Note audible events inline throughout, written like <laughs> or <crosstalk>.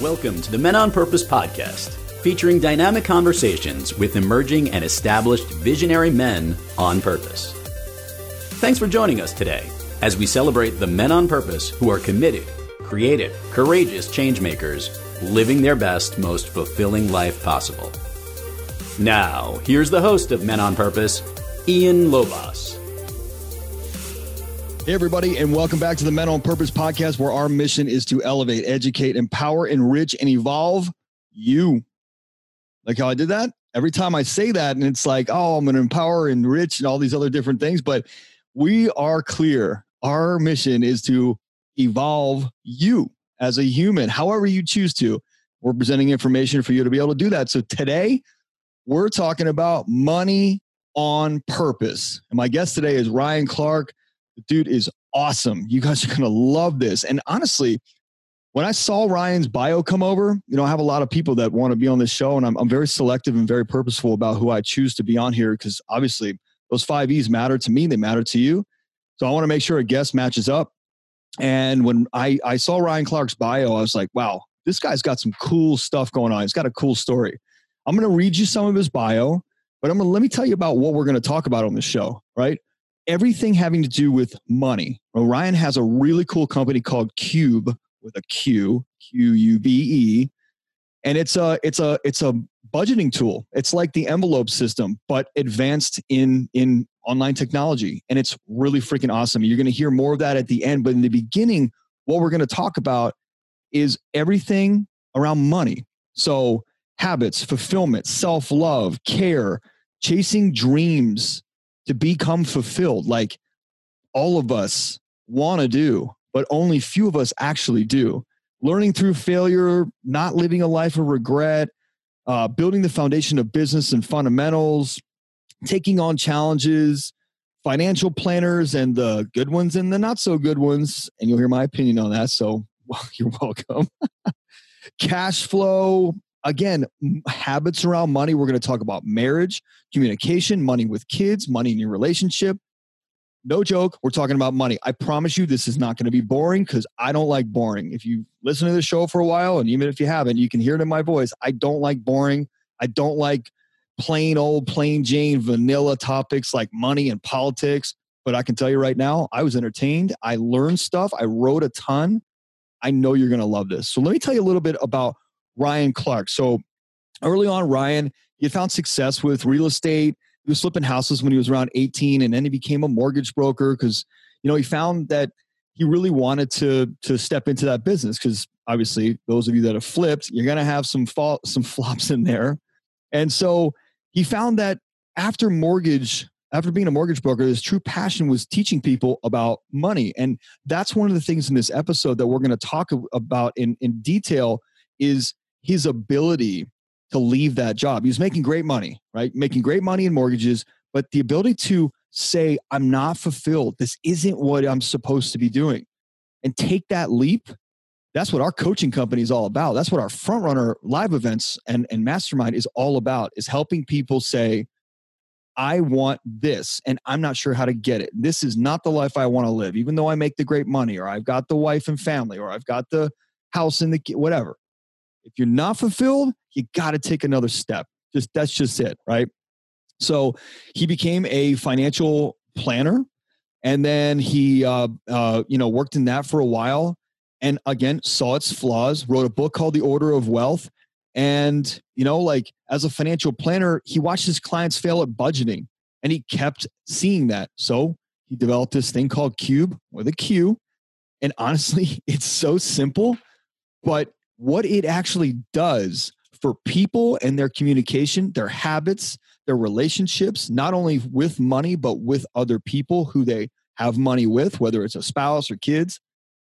Welcome to the Men on Purpose podcast, featuring dynamic conversations with emerging and established visionary men on purpose. Thanks for joining us today as we celebrate the men on purpose who are committed, creative, courageous changemakers, living their best, most fulfilling life possible. Now, here's the host of Men on Purpose, Ian Lobas. Hey, everybody, and welcome back to the Men on Purpose podcast, where our mission is to elevate, educate, empower, enrich, and evolve you. Like how I did that? Every time I say that, and it's like, oh, I'm going to empower, and enrich, and all these other different things. But we are clear. Our mission is to evolve you as a human, however you choose to. We're presenting information for you to be able to do that. So today, we're talking about money on purpose. And my guest today is Ryan Clark the dude is awesome. You guys are going to love this. And honestly, when I saw Ryan's bio come over, you know, I have a lot of people that want to be on this show, and I'm, I'm very selective and very purposeful about who I choose to be on here because obviously those five E's matter to me, they matter to you. So I want to make sure a guest matches up. And when I, I saw Ryan Clark's bio, I was like, wow, this guy's got some cool stuff going on. He's got a cool story. I'm going to read you some of his bio, but I'm going to let me tell you about what we're going to talk about on this show, right? Everything having to do with money. Orion has a really cool company called Qube with a Q, Q U B E, and it's a it's a it's a budgeting tool. It's like the envelope system, but advanced in in online technology, and it's really freaking awesome. You're going to hear more of that at the end, but in the beginning, what we're going to talk about is everything around money. So habits, fulfillment, self love, care, chasing dreams, to become fulfilled like all of us want to do but only few of us actually do. Learning through failure not living a life of regret uh, building the foundation of business and fundamentals taking on challenges financial planners and the good ones and the not so good ones and you'll hear my opinion on that so <laughs> you're welcome. <laughs> Cash flow again, habits around money. We're going to talk about marriage, communication, money with kids, money in your relationship. No joke, we're talking about money. I promise you, this is not going to be boring because I don't like boring. If you listen to the show for a while, and even if you haven't, you can hear it in my voice. I don't like boring. I don't like plain old, plain Jane, vanilla topics like money and politics. But I can tell you right now, I was entertained. I learned stuff. I wrote a ton. I know you're going to love this. So let me tell you a little bit about Ryan Clark. So early on, Ryan, he found success with real estate. He was flipping houses when he was around 18, and then he became a mortgage broker because you know he found that he really wanted to to step into that business because obviously those of you that have flipped, you're gonna have some fall, some <laughs> flops in there, and so he found that after mortgage after being a mortgage broker, his true passion was teaching people about money. And that's one of the things in this episode that we're going to talk about in, in detail is his ability to leave that job. He was making great money, right? Making great money in mortgages, but the ability to say, I'm not fulfilled. This isn't what I'm supposed to be doing. And take that leap. That's what our coaching company is all about. That's what our front runner live events and, and mastermind is all about is helping people say, I want this and I'm not sure how to get it. This is not the life I want to live, even though I make the great money or I've got the wife and family or I've got the house and the whatever. If you're not fulfilled, you got to take another step. Just that's just it, right? So he became a financial planner, and then he, uh, uh, you know, worked in that for a while, and again saw its flaws. Wrote a book called The Order of Wealth, and you know, like as a financial planner, he watched his clients fail at budgeting, and he kept seeing that. So he developed this thing called Qube with a Q, and honestly, <laughs> it's so simple, but what it actually does for people and their communication, their habits, their relationships, not only with money, but with other people who they have money with, whether it's a spouse or kids,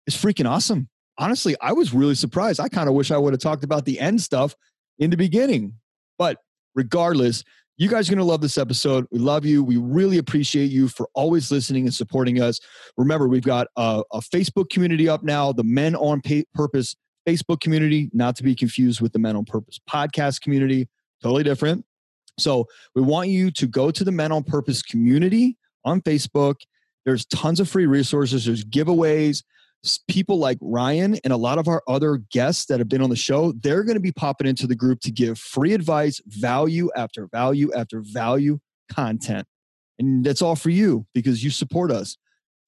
is freaking awesome. Honestly, I was really surprised. I kind of wish I would have talked about the end stuff in the beginning. But regardless, you guys are going to love this episode. We love you. We really appreciate you for always listening and supporting us. Remember, we've got a, a Facebook community up now, the Men on Purpose Facebook community, not to be confused with the Men on Purpose podcast community, totally different. So we want you to go to the Men on Purpose community on Facebook. There's tons of free resources, there's giveaways. people like Ryan and a lot of our other guests that have been on the show, they're going to be popping into the group to give free advice, value after value after value content. And that's all for you because you support us.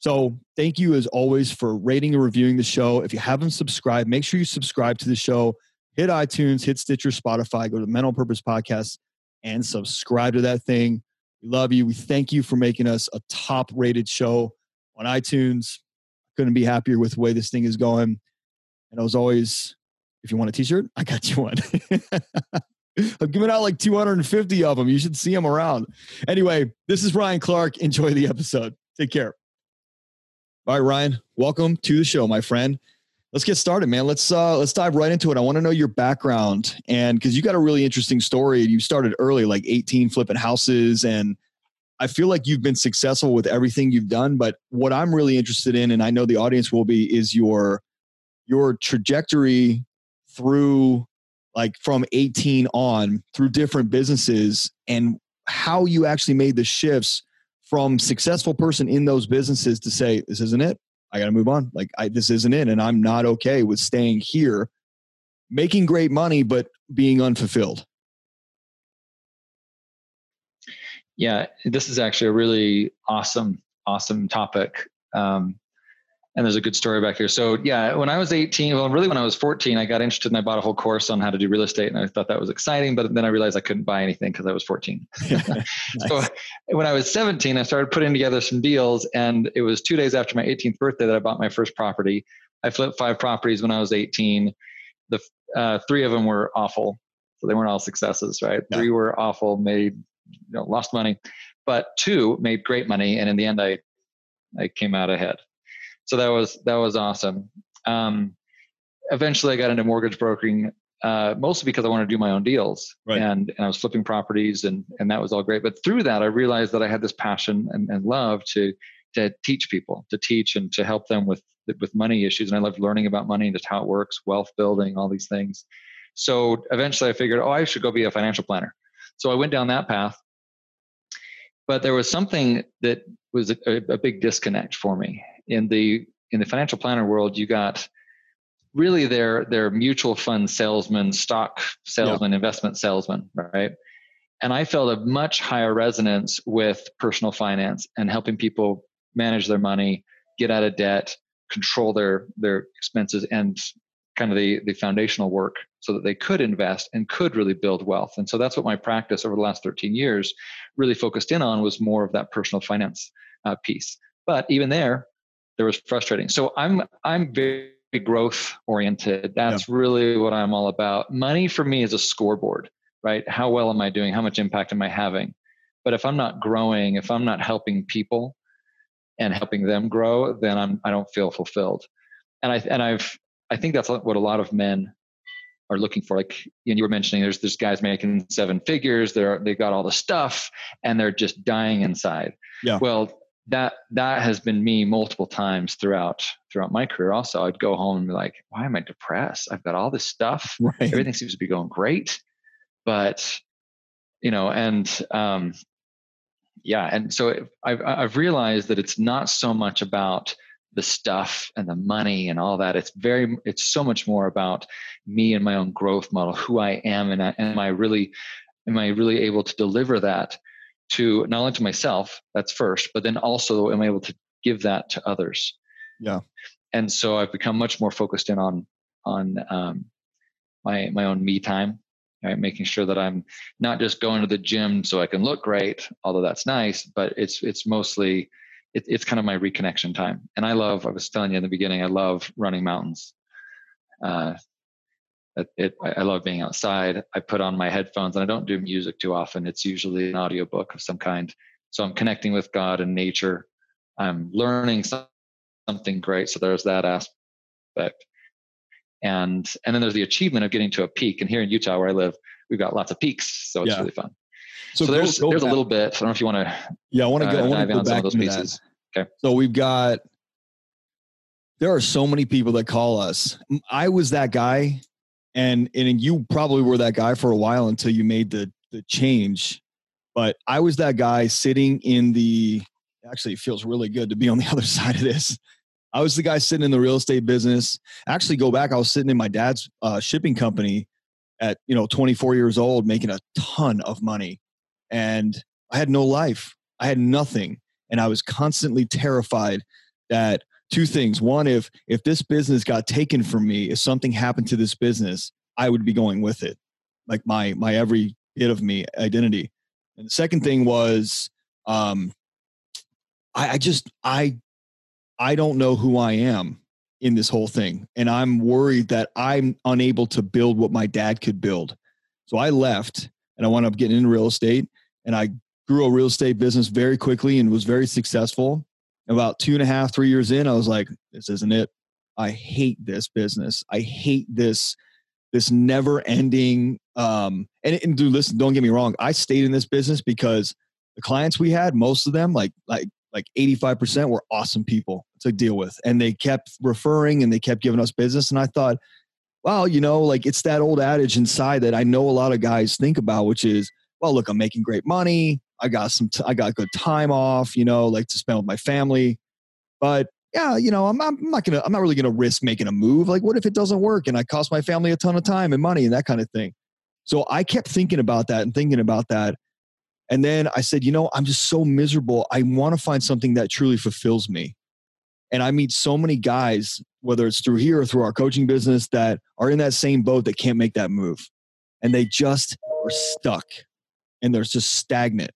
So thank you as always for rating and reviewing the show. If you haven't subscribed, make sure you subscribe to the show. Hit iTunes, hit Stitcher, Spotify, go to Men on Purpose Podcast and subscribe to that thing. We love you. We thank you for making us a top rated show on iTunes. Couldn't be happier with the way this thing is going. And as always, if you want a t shirt, I got you one. <laughs> I'm giving out like 250 of them. You should see them around. Anyway, this is Ryan Clark. Enjoy the episode. Take care. All right, Ryan, welcome to the show, my friend. Let's get started, man. Let's uh let's dive right into it. I want to know your background and because you got a really interesting story. You started early, like 18 flipping houses, and I feel like you've been successful with everything you've done. But what I'm really interested in, and I know the audience will be, is your your trajectory through like from 18 on through different businesses and how you actually made the shifts from successful person in those businesses to say this isn't it. I got to move on. Like I, this isn't it and i'm not okay with staying here making great money but being unfulfilled. Yeah this is actually a really awesome awesome topic. Um, and there's a good story back here. So yeah, when I was 18, well, really when I was 14, I got interested and I bought a whole course on how to do real estate, and I thought that was exciting. But then I realized I couldn't buy anything because I was 14. <laughs> <laughs> nice. So when I was 17, I started putting together some deals, and it was two days after my 18th birthday that I bought my first property. I flipped five properties when I was 18. The uh, three of them were awful, so they weren't all successes, right? Yeah. Three were awful, made you know, lost money, but two made great money, and in the end, I I came out ahead so that was that was awesome. Um, eventually, I got into mortgage brokering, uh, mostly because I wanted to do my own deals, right. and and I was flipping properties, and and that was all great. But through that, I realized that I had this passion and, and love to to teach people, to teach and to help them with with money issues. And I loved learning about money and just how it works, wealth building, all these things. So eventually, I figured, oh, I should go be a financial planner. So I went down that path. But there was something that was a, a big disconnect for me in the in the financial planner world, you got really their their mutual fund salesman, stock salesman, investment salesman, right? And I felt a much higher resonance with personal finance and helping people manage their money, get out of debt, control their their expenses, and kind of the the foundational work so that they could invest and could really build wealth. And so that's what my practice over the last 13 years really focused in on was more of that personal finance uh, piece. But even there, there was frustrating. So I'm I'm very growth oriented. That's yeah. really what I'm all about. Money for me is a scoreboard, right? How well am I doing? How much impact am I having? But if I'm not growing, if I'm not helping people and helping them grow, then I'm I don't feel fulfilled. And I and I've I think that's what a lot of men are looking for. Like you, you were mentioning, there's there's guys making seven figures. They're they got all the stuff and they're just dying inside. Yeah. Well, that that has been me multiple times throughout throughout my career. Also i'd go home and be like why am i depressed? I've got all this stuff. <laughs> Right. everything seems to be going great. But you know and um yeah and so i've i've realized that it's not so much about the stuff and the money and all that. It's very it's so much more about me and my own growth model who i am and am i really am i really able to deliver that to not only to myself, that's first, but then also am able to give that to others. Yeah. And so I've become much more focused in on on um, my my own me time, right? Making sure that I'm not just going to the gym so I can look great, although that's nice, but it's it's mostly it, it's kind of my reconnection time. And I love. I was telling you in the beginning, I love running mountains. Uh, it, it, I love being outside. I put on my headphones and I don't do music too often. It's usually an audiobook of some kind. So I'm connecting with God and nature. I'm learning something great. So there's that aspect. And and then there's the achievement of getting to a peak. And here in Utah where I live, we've got lots of peaks. So it's yeah. really fun. So, so there's go there's back. a little bit. I don't know if you want to Yeah, I want to go, uh, I want to go back those pieces. That. Okay. So we've got there are so many people that call us. I was that guy and and you probably were that guy for a while until you made the the change but i was that guy sitting in the actually it feels really good to be on the <laughs> other side of this I was the guy sitting in the real estate business. Actually, go back. I was sitting in my dad's uh, shipping company at you know 24 years old, making a ton of money, and I had no life. I had nothing, and I was constantly terrified that two things. One, if if this business got taken from me, if something happened to this business, I would be going with it, like my my every bit of me identity. And the second thing was, um, I, I just I I don't know who I am in this whole thing. And I'm worried that I'm unable to build what my dad could build. So I left and I wound up getting into real estate and I grew a real estate business very quickly and was very successful. About two and a half, three years in, I was like, this isn't it. I hate this business. I hate this, this never ending. Um, and, and dude, listen, don't get me wrong. I stayed in this business because the clients we had, most of them, like, like like 85% were awesome people to deal with. And they kept referring and they kept giving us business. And I thought, well, you know, like it's that old adage inside that I know a lot of guys think about, which is, well, look, I'm making great money. I got some, t- I got good time off, you know, like to spend with my family. But yeah, you know, I'm, I'm not gonna, I'm not really gonna risk making a move. Like, what if it doesn't work and I cost my family a ton of time and money and that kind of thing? So I kept thinking about that and thinking about that. And then I said, you know, I'm just so miserable. I want to find something that truly fulfills me. And I meet so many guys, whether it's through here or through our coaching business, that are in that same boat that can't make that move. And they just are stuck and they're just stagnant.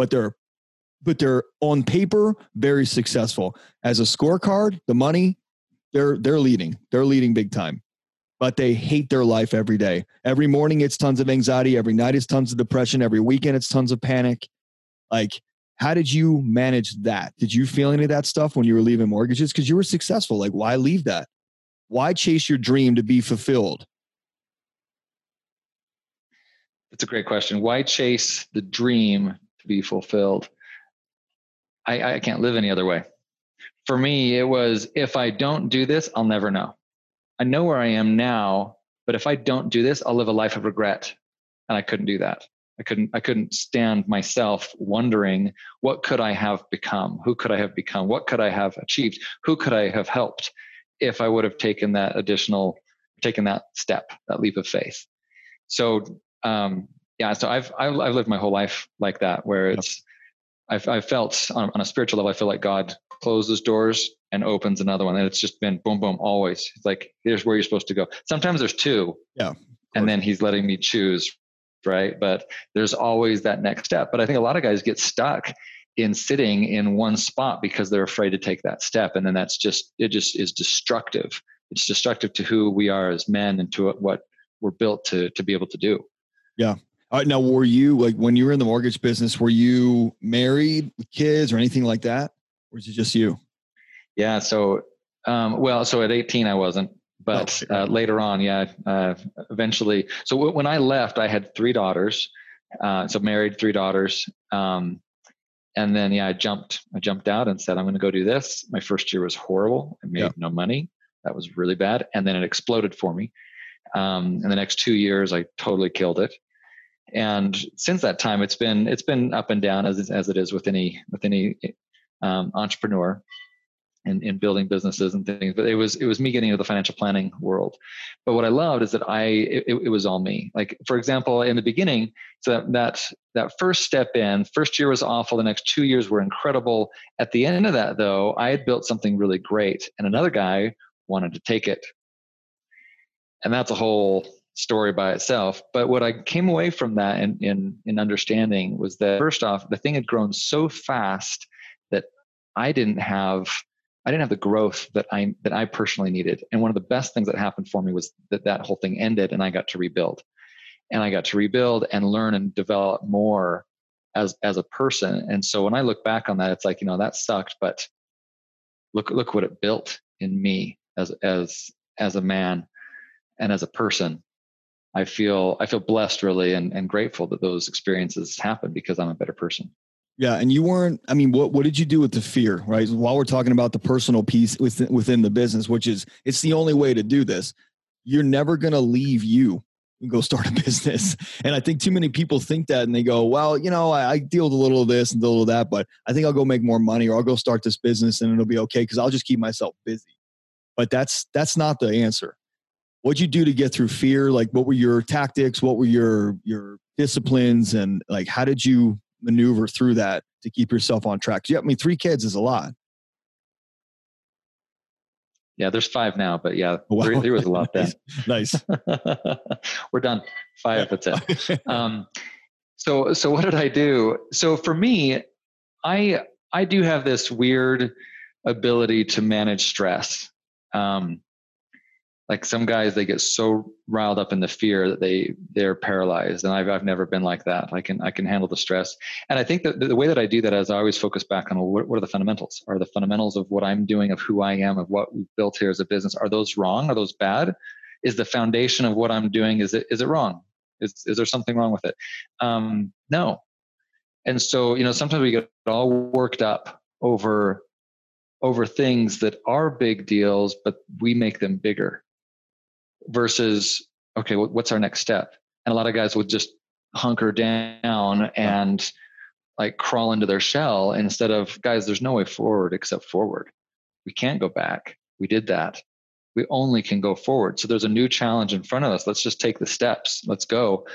But they're but they're on paper very successful. As a scorecard, the money, they're they're leading. They're leading big time but they hate their life every day. Every morning, it's tons of anxiety. Every night, it's tons of depression. Every weekend, it's tons of panic. Like, how did you manage that? Did you feel any of that stuff when you were leaving mortgages? Because you were successful. Like, why leave that? Why chase your dream to be fulfilled? That's a great question. Why chase the dream to be fulfilled? I, I can't live any other way. For me, it was if I don't do this, I'll never know. I know where I am now, but if I don't do this, I'll live a life of regret. And I couldn't do that. I couldn't I couldn't stand myself wondering what could I have become? Who could I have become? What could I have achieved? Who could I have helped if I would have taken that additional taken that step, that leap of faith. So um, yeah, so I've, I've I've lived my whole life like that, where it's I've I've felt on, on a spiritual level, I feel like God closes doors and opens another one. And it's just been boom, boom, always. It's like, here's where you're supposed to go. Sometimes there's two. Yeah. And then he's letting me choose. Right. But there's always that next step. But I think a lot of guys get stuck in sitting in one spot because they're afraid to take that step. And then that's just, it just is destructive. It's destructive to who we are as men and to what we're built to, to be able to do. Yeah. All right. Now, were you like when you were in the mortgage business, were you married with kids or anything like that? Or is it just you? Yeah. So, um, well, so at 18, I wasn't, but oh, uh, later on, yeah, uh, eventually. So w- when I left, I had three daughters. Uh, so married, three daughters. Um, and then, yeah, I jumped, I jumped out and said, I'm going to go do this. My first year was horrible. I made yeah. no money. That was really bad. And then it exploded for me. Um, in the next two years, I totally killed it. And since that time, it's been, it's been up and down as, as it is with any, with any um, entrepreneur in, in building businesses and things. But it was it was me getting into the financial planning world. But what i loved is that i it, it was all me. Like for example in the beginning so that that first step in first year was awful the next two years were incredible. At the end of that though i had built something really great and another guy wanted to take it. And that's a whole story by itself but what i came away from that in in, in understanding was that first off the thing had grown so fast that i didn't have I didn't have the growth that I that I personally needed. And one of the best things that happened for me was that that whole thing ended and I got to rebuild. And I got to rebuild and learn and develop more as as a person. And so when I look back on that, it's like, you know, that sucked, but look look what it built in me as as as a man and as a person. I feel I feel blessed really and, and grateful that those experiences happened because I'm a better person. Yeah, and you weren't. I mean, what what did you do with the fear? Right, while we're talking about the personal piece within within the business, which is it's the only way to do this. You're never going to leave you. and go start a <laughs> business. And I think too many people think that and they go, well, you know, I, I deal with a little of this and a little of that, but I think I'll go make more money or I'll go start this business and it'll be okay because I'll just keep myself busy. But that's that's not the answer. What'd you do to get through fear? Like what were your tactics? What were your your disciplines and like how did you maneuver through that to keep yourself on track? Yeah, I mean, three kids is a lot. Yeah, there's five now, but yeah, oh, wow. three, three was a lot then. <laughs> nice. <laughs> We're done. Five. That's it. <laughs> Um, so, so what did I do? So for me, I I do have this weird ability to manage stress. Um, like some guys they get so riled up in the fear that they they're paralyzed and I've, I've never been like that. I can i can handle the stress. And i think that the way that i do that is i always focus back on what, what are the fundamentals? Are the fundamentals of what i'm doing of who i am of what we've built here as a business are those wrong? Are those bad? Is the foundation of what i'm doing is it is it wrong? Is, is there something wrong with it? Um, no. And so you know sometimes we get all worked up over over things that are big deals but we make them bigger versus okay what's our next step? And a lot of guys would just hunker down and like crawl into their shell instead of guys there's no way forward except forward. We can't go back. We did that. We only can go forward. So there's a new challenge in front of us. Let's just take the steps. Let's go.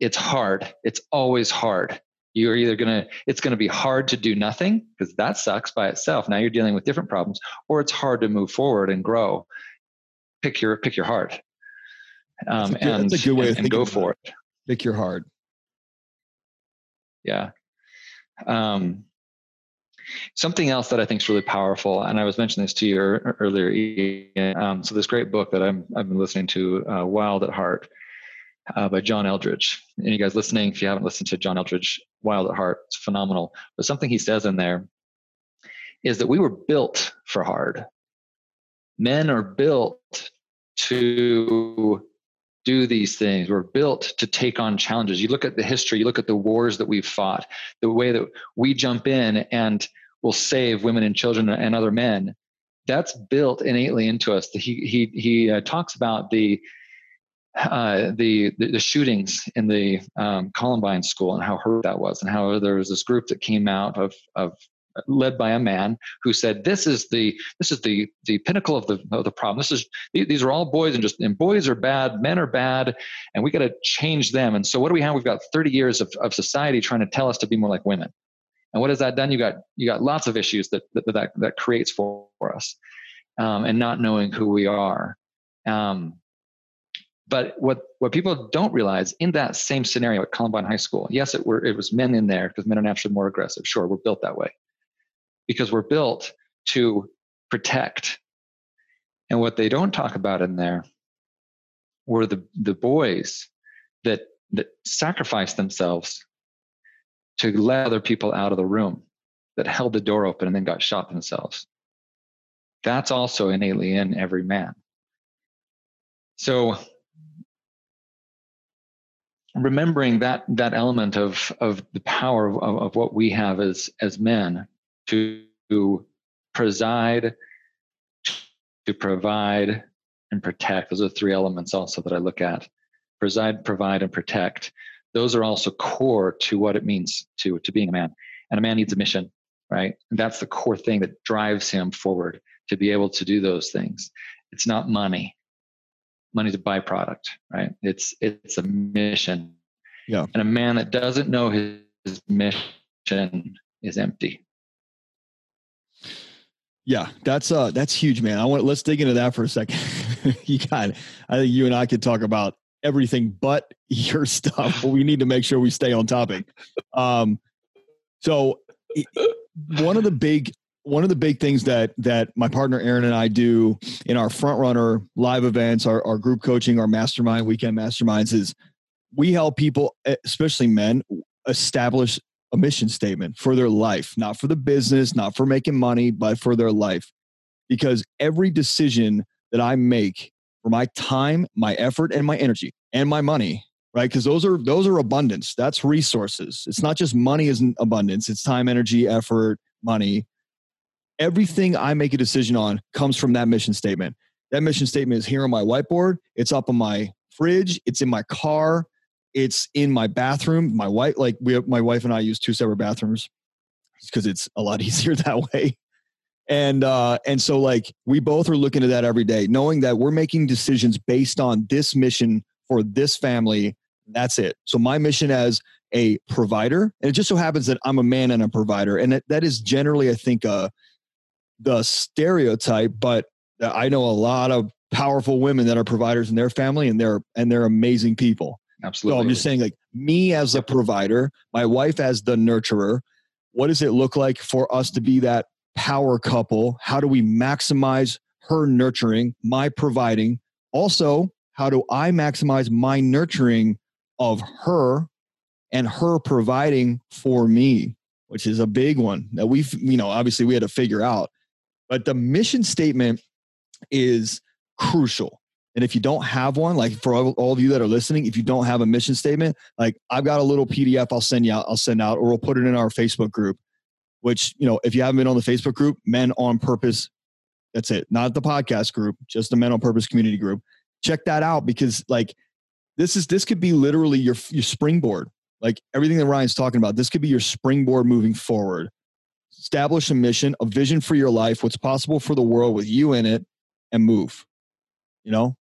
It's hard. It's always hard. You're either going to it's going to be hard to do nothing because that sucks by itself. Now you're dealing with different problems or it's hard to move forward and grow. Pick your pick your heart um, that's, a good, and, that's a good way and, and go for it. Pick your heart. Yeah. Um, something else that I think is really powerful, and I was mentioning this to you earlier. Um, so this great book that I'm I've been listening to, uh, Wild at Heart, uh, by John Eldredge. And you guys listening, if you haven't listened to John Eldredge, Wild at Heart, it's phenomenal. But something he says in there is that we were built for hard. Men are built to do these things. We're built to take on challenges. You look at the history, you look at the wars that we've fought, the way that we jump in and will save women and children and other men. That's built innately into us. He he he uh, talks about the, uh, the, the shootings in the um, Columbine school and how hurt that was, and how there was this group that came out of of led by a man who said, "This is the this is the the pinnacle of the of the problem. This is these are all boys, and just and boys are bad, men are bad, and we got to change them." And so, what do we have? We've got 30 years of, of society trying to tell us to be more like women. And what has that done? You got you got lots of issues that that that, that creates for, for us, um, and not knowing who we are. Um, but what, what people don't realize in that same scenario at Columbine High School, yes, it were it was men in there because men are naturally more aggressive. Sure, we're built that way because we're built to protect. And what they don't talk about in there were the, the boys that, that sacrificed themselves to let other people out of the room, that held the door open and then got shot themselves. That's also innately in every man. So remembering that that element of of the power of, of what we have as as men to preside, to provide, and protect. Those are three elements also that I look at. Preside, provide, and protect. Those are also core to what it means to, to being a man. And a man needs a mission, right? And that's the core thing that drives him forward to be able to do those things. It's not money. Money's a byproduct, right? It's it's a mission. Yeah. And a man that doesn't know his, his mission is empty. Yeah, that's uh that's huge, man. I want let's dig into that for a second. <laughs> you got I think you and I could talk about everything but <laughs> your stuff, but we need to make sure we stay on topic. Um so one of the big one of the big things that that my partner Aaron and I do in our front runner live events, our, our group coaching, our mastermind weekend masterminds is we help people, especially men, establish a mission statement for their life, not for the business, not for making money, but for their life. Because every decision that I make for my time, my effort, and my energy and my money, right? Because those are those are abundance. That's resources. It's not just money isn't abundance, it's time, energy, effort, money. Everything I make a decision on comes from that mission statement. That mission statement is here on my whiteboard. It's up on my fridge, it's in my car, it's in my bathroom. My wife, like we, have, my wife and I use two separate bathrooms because it's a lot <laughs> easier that way. And uh, and so like we both are looking at that every day, knowing that we're making decisions based on this mission for this family. That's it. So my mission as a provider, and it just so happens that I'm a man and a provider, and that, that is generally, I think, uh, the stereotype. But I know a lot of powerful women that are providers in their family, and they're and they're amazing people. Absolutely. So I'm just saying, like me as a provider, my wife as the nurturer. What does it look like for us to be that power couple? How do we maximize her nurturing, my providing? Also, how do I maximize my nurturing of her and her providing for me, which is a big one that we've, you know, obviously we had to figure out. But the mission statement is crucial. And if you don't have one, like for all, of you that are listening, if you don't have a mission statement, like I've got a little PDF I'll send you out, I'll send out, or we'll put it in our Facebook group which, you know, if you haven't been on the Facebook group, Men on Purpose, that's it, not the podcast group, just the Men on Purpose community group. Check that out because like this is this could be literally your your springboard. Like everything that Ryan's talking about, this could be your springboard moving forward. Establish a mission, a vision for your life, what's possible for the world with you in it, and move. You know,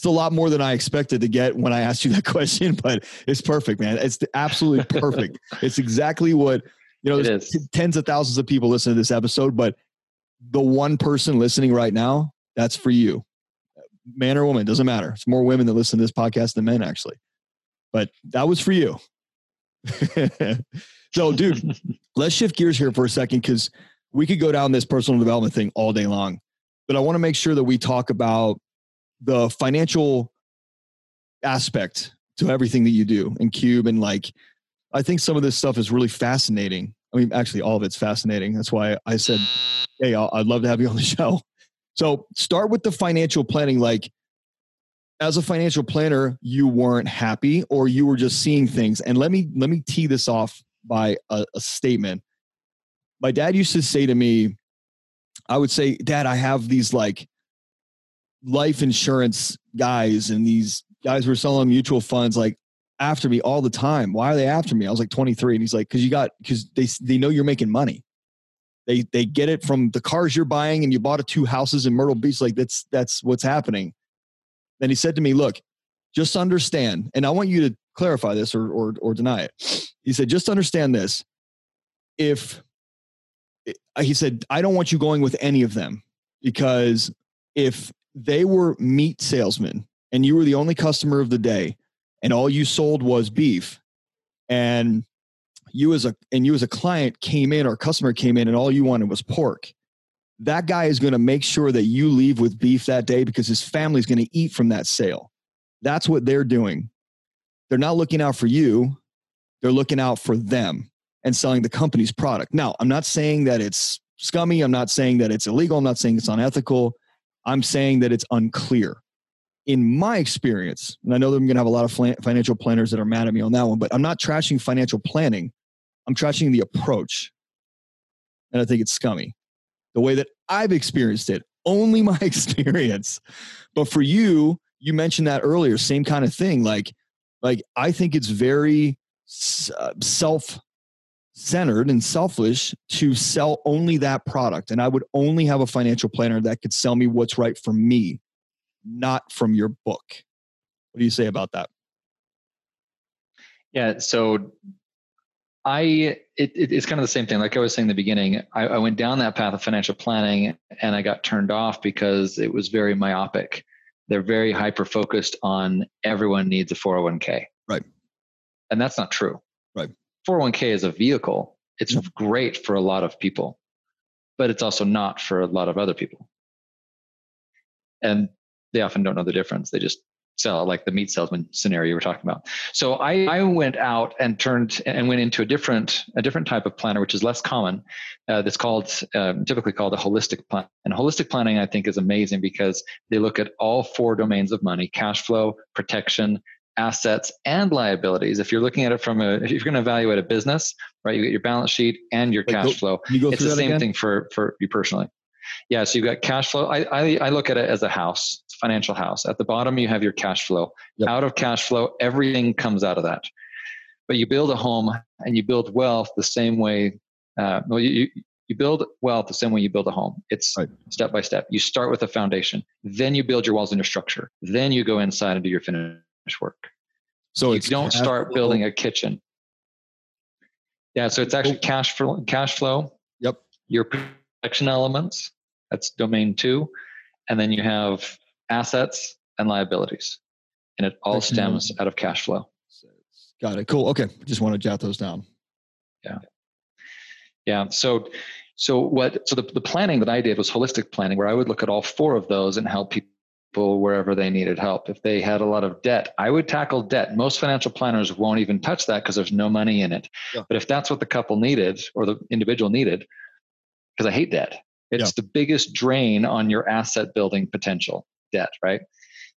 it's a lot more than I expected to get when I asked you that <laughs> question, but it's perfect, man. It's absolutely perfect. <laughs> it's exactly what you know, there's tens of thousands of people listen to this episode, but the one person listening right now, that's for you. Man or woman, doesn't matter. It's more women that listen to this podcast than men, actually. But that was for you. <laughs> so, dude, let's shift gears here for a second because we could go down this personal development thing all day long. But I want to make sure that we talk about the financial aspect to everything that you do in Qube and like I think some of this stuff is really fascinating. I mean, actually, all of it's fascinating. That's why I said, hey, i would love to have you on the <laughs> show. So start with the financial planning. Like, as a financial planner, you weren't happy or you were just seeing things. And let me let me tee this off by a, a statement. My dad used to say to me, I would say, Dad, I have these like life insurance guys and these guys were selling mutual funds. Like, after me all the time. Why are they after me? I was like 23, and he's like, because you got because they they know you're making money. They they get it from the cars you're buying, and you bought a two houses in Myrtle Beach. Like that's that's what's happening. Then he said to me, "Look, just understand, and I want you to clarify this or or or deny it." He said, "Just understand this. If eh, he said, I don't want you going with any of them because if they were meat salesmen and you were the only customer of the day." and all you sold was beef. And you as a and you as a client came in or customer came in and all you wanted was pork. That guy is going to make sure that you leave with beef that day because his family's going to eat from that sale. That's what they're doing. They're not looking out for you. They're looking out for them and selling the company's product. Now i'm not saying that it's scummy. I'm not saying that it's illegal. I'm not saying it's unethical i'm saying that it's unclear in my experience, and I know that I'm going to have a lot of financial planners that are mad at me on that one, but I'm not trashing financial planning. I'm trashing the approach. And I think it's scummy. The way that I've experienced it, only <laughs> my experience. But for you, you mentioned that earlier, same kind of thing. Like, like I think it's very uh, self centered and selfish to sell only that product. And I would only have a financial planner that could sell me what's right for me not from your book. What do you say about that? Yeah, so I it, it, it's kind of the same thing. Like I was saying in the beginning, I, I went down that path of financial planning and I got turned off because it was very myopic. They're very hyper focused on everyone needs a 401k. Right. And that's not true. Right. 401k is a vehicle. It's great for a lot of people, but it's also not for a lot of other people. And they often don't know the difference. They just sell like the meat salesman scenario we're talking about. So I, I went out and turned and went into a different a different type of planner, which is less common. Uh, that's called um, typically called a holistic plan. And holistic planning, I think, is amazing because they look at all four domains of money: cash flow, protection, assets, and liabilities. If you're looking at it from a, if you're going to evaluate a business, right, you get your balance sheet and your Wait, cash go, flow. it's the same again? thing for for you personally. Yeah, so you've got cash flow. I, I, I look at it as a house financial house. At the bottom, you have your cash flow. Yep. Out of cash flow, everything comes out of that. But you build a home and you build wealth the same way. Uh, well, you, you build wealth the same way you build a home. It's right. step by step. You start with a foundation, then you build your walls and your structure, then you go inside and do your finish work. So you don't start building a kitchen. Yeah, so it's actually oh. cash flow. Cash flow. Yep. Your protection elements. That's domain two, and then you have assets and liabilities, and it all stems out of cash flow. Got it. Cool. Okay, just want to jot those down. Yeah. Yeah. So, so what? So the the planning that I did was holistic planning, where I would look at all four of those and help people wherever they needed help. If they had a lot of debt, I would tackle debt. Most financial planners won't even touch that because there's no money in it. Yeah. But if that's what the couple needed or the individual needed, because I hate debt, it's yeah. the biggest drain on your asset building potential, debt, right?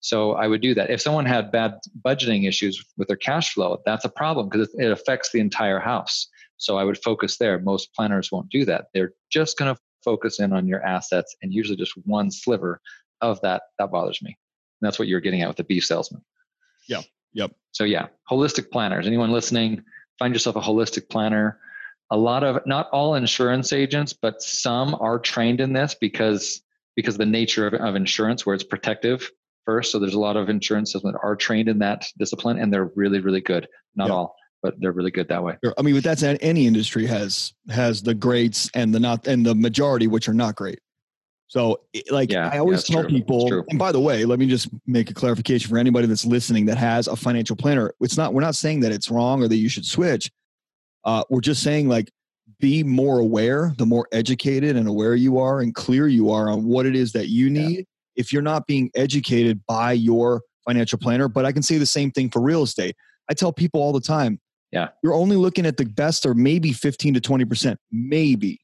So I would do that. If someone had bad budgeting issues with their cash flow, that's a problem because it affects the entire house. So I would focus there. Most planners won't do that. They're just going to focus in on your assets and usually just one sliver of that that bothers me. And that's what you're getting at with the beef salesman. Yeah. Yep. So yeah, holistic planners. Anyone listening, find yourself a holistic planner. A lot of not all insurance agents, but some are trained in this because because the nature of, of insurance where it's protective first. So there's a lot of insurance that are trained in that discipline and they're really, really good. Not yep. all, but they're really good that way. I mean, but that's any industry has has the greats and the not and the majority which are not great. So, like, yeah, I always yeah, tell true. people, and by the way, let me just make a clarification for anybody that's listening that has a financial planner. It's not, we're not saying that it's wrong or that you should switch. Uh, we're just saying, like, be more aware, the more educated and aware you are and clear you are on what it is that you need. Yeah. If you're not being educated by your financial planner, but I can say the same thing for real estate. I tell people all the time, yeah, you're only looking at the best or maybe 15 to 20%, maybe.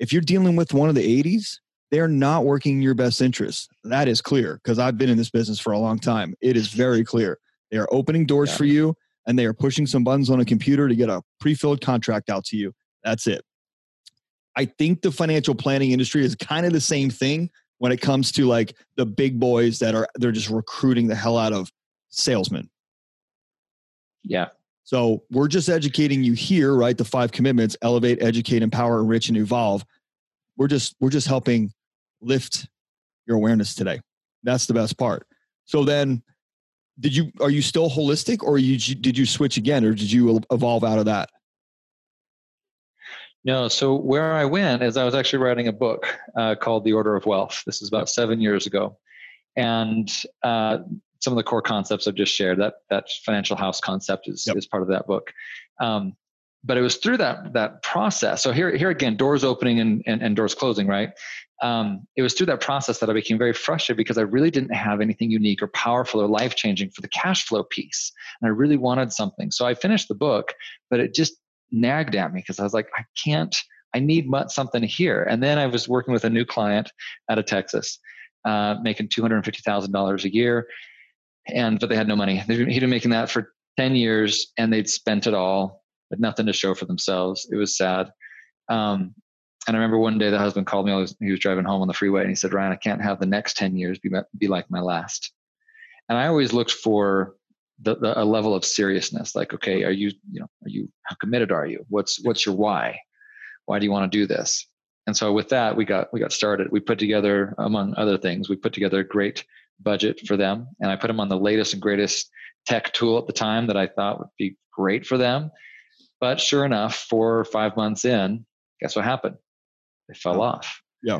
If you're dealing with one of the 80s, they're not working in your best interest. That is clear because I've been in this business for a long time. It is very clear. They are opening doors yeah. for you and they are pushing some buttons on a computer to get a pre filled contract out to you. That's it. I think the financial planning industry is kind of the same thing when it comes to like the big boys that are they're just recruiting the hell out of salesmen. Yeah. So we're just educating you here, right? The five commitments: elevate, educate, empower, enrich, and evolve. We're just we're just helping lift your awareness today. That's the best part. So then, did you are you still holistic, or you did you switch again, or did you evolve out of that? No. So where I went is I was actually writing a book uh, called The Order of Wealth. This is about seven years ago, and uh, some of the core concepts I've just shared that that financial house concept is yep. is part of that book. Um, but it was through that that process. So here here again, doors opening and and, and doors closing, right? Um, it was through that process that I became very frustrated because I really didn't have anything unique or powerful or life changing for the cash flow piece. And I really wanted something. So I finished the book, but it just nagged at me because I was like, I can't, I need something here. And then I was working with a new client out of Texas, uh, making $250,000 a year. And, but they had no money. He'd been making that for 10 years and they'd spent it all, but nothing to show for themselves. It was sad. Um, and I remember one day the husband called me. Was, he was driving home on the freeway, and he said, "Ryan, I can't have the next ten years be be like my last." And I always looked for the, the, a level of seriousness. Like, okay, are you you know are you how committed are you? What's what's your why? Why do you want to do this? And so with that, we got we got started. We put together, among other things, we put together a great budget for them, and I put them on the latest and greatest tech tool at the time that I thought would be great for them. But sure enough, four or five months in, guess what happened? They fell off. Yeah.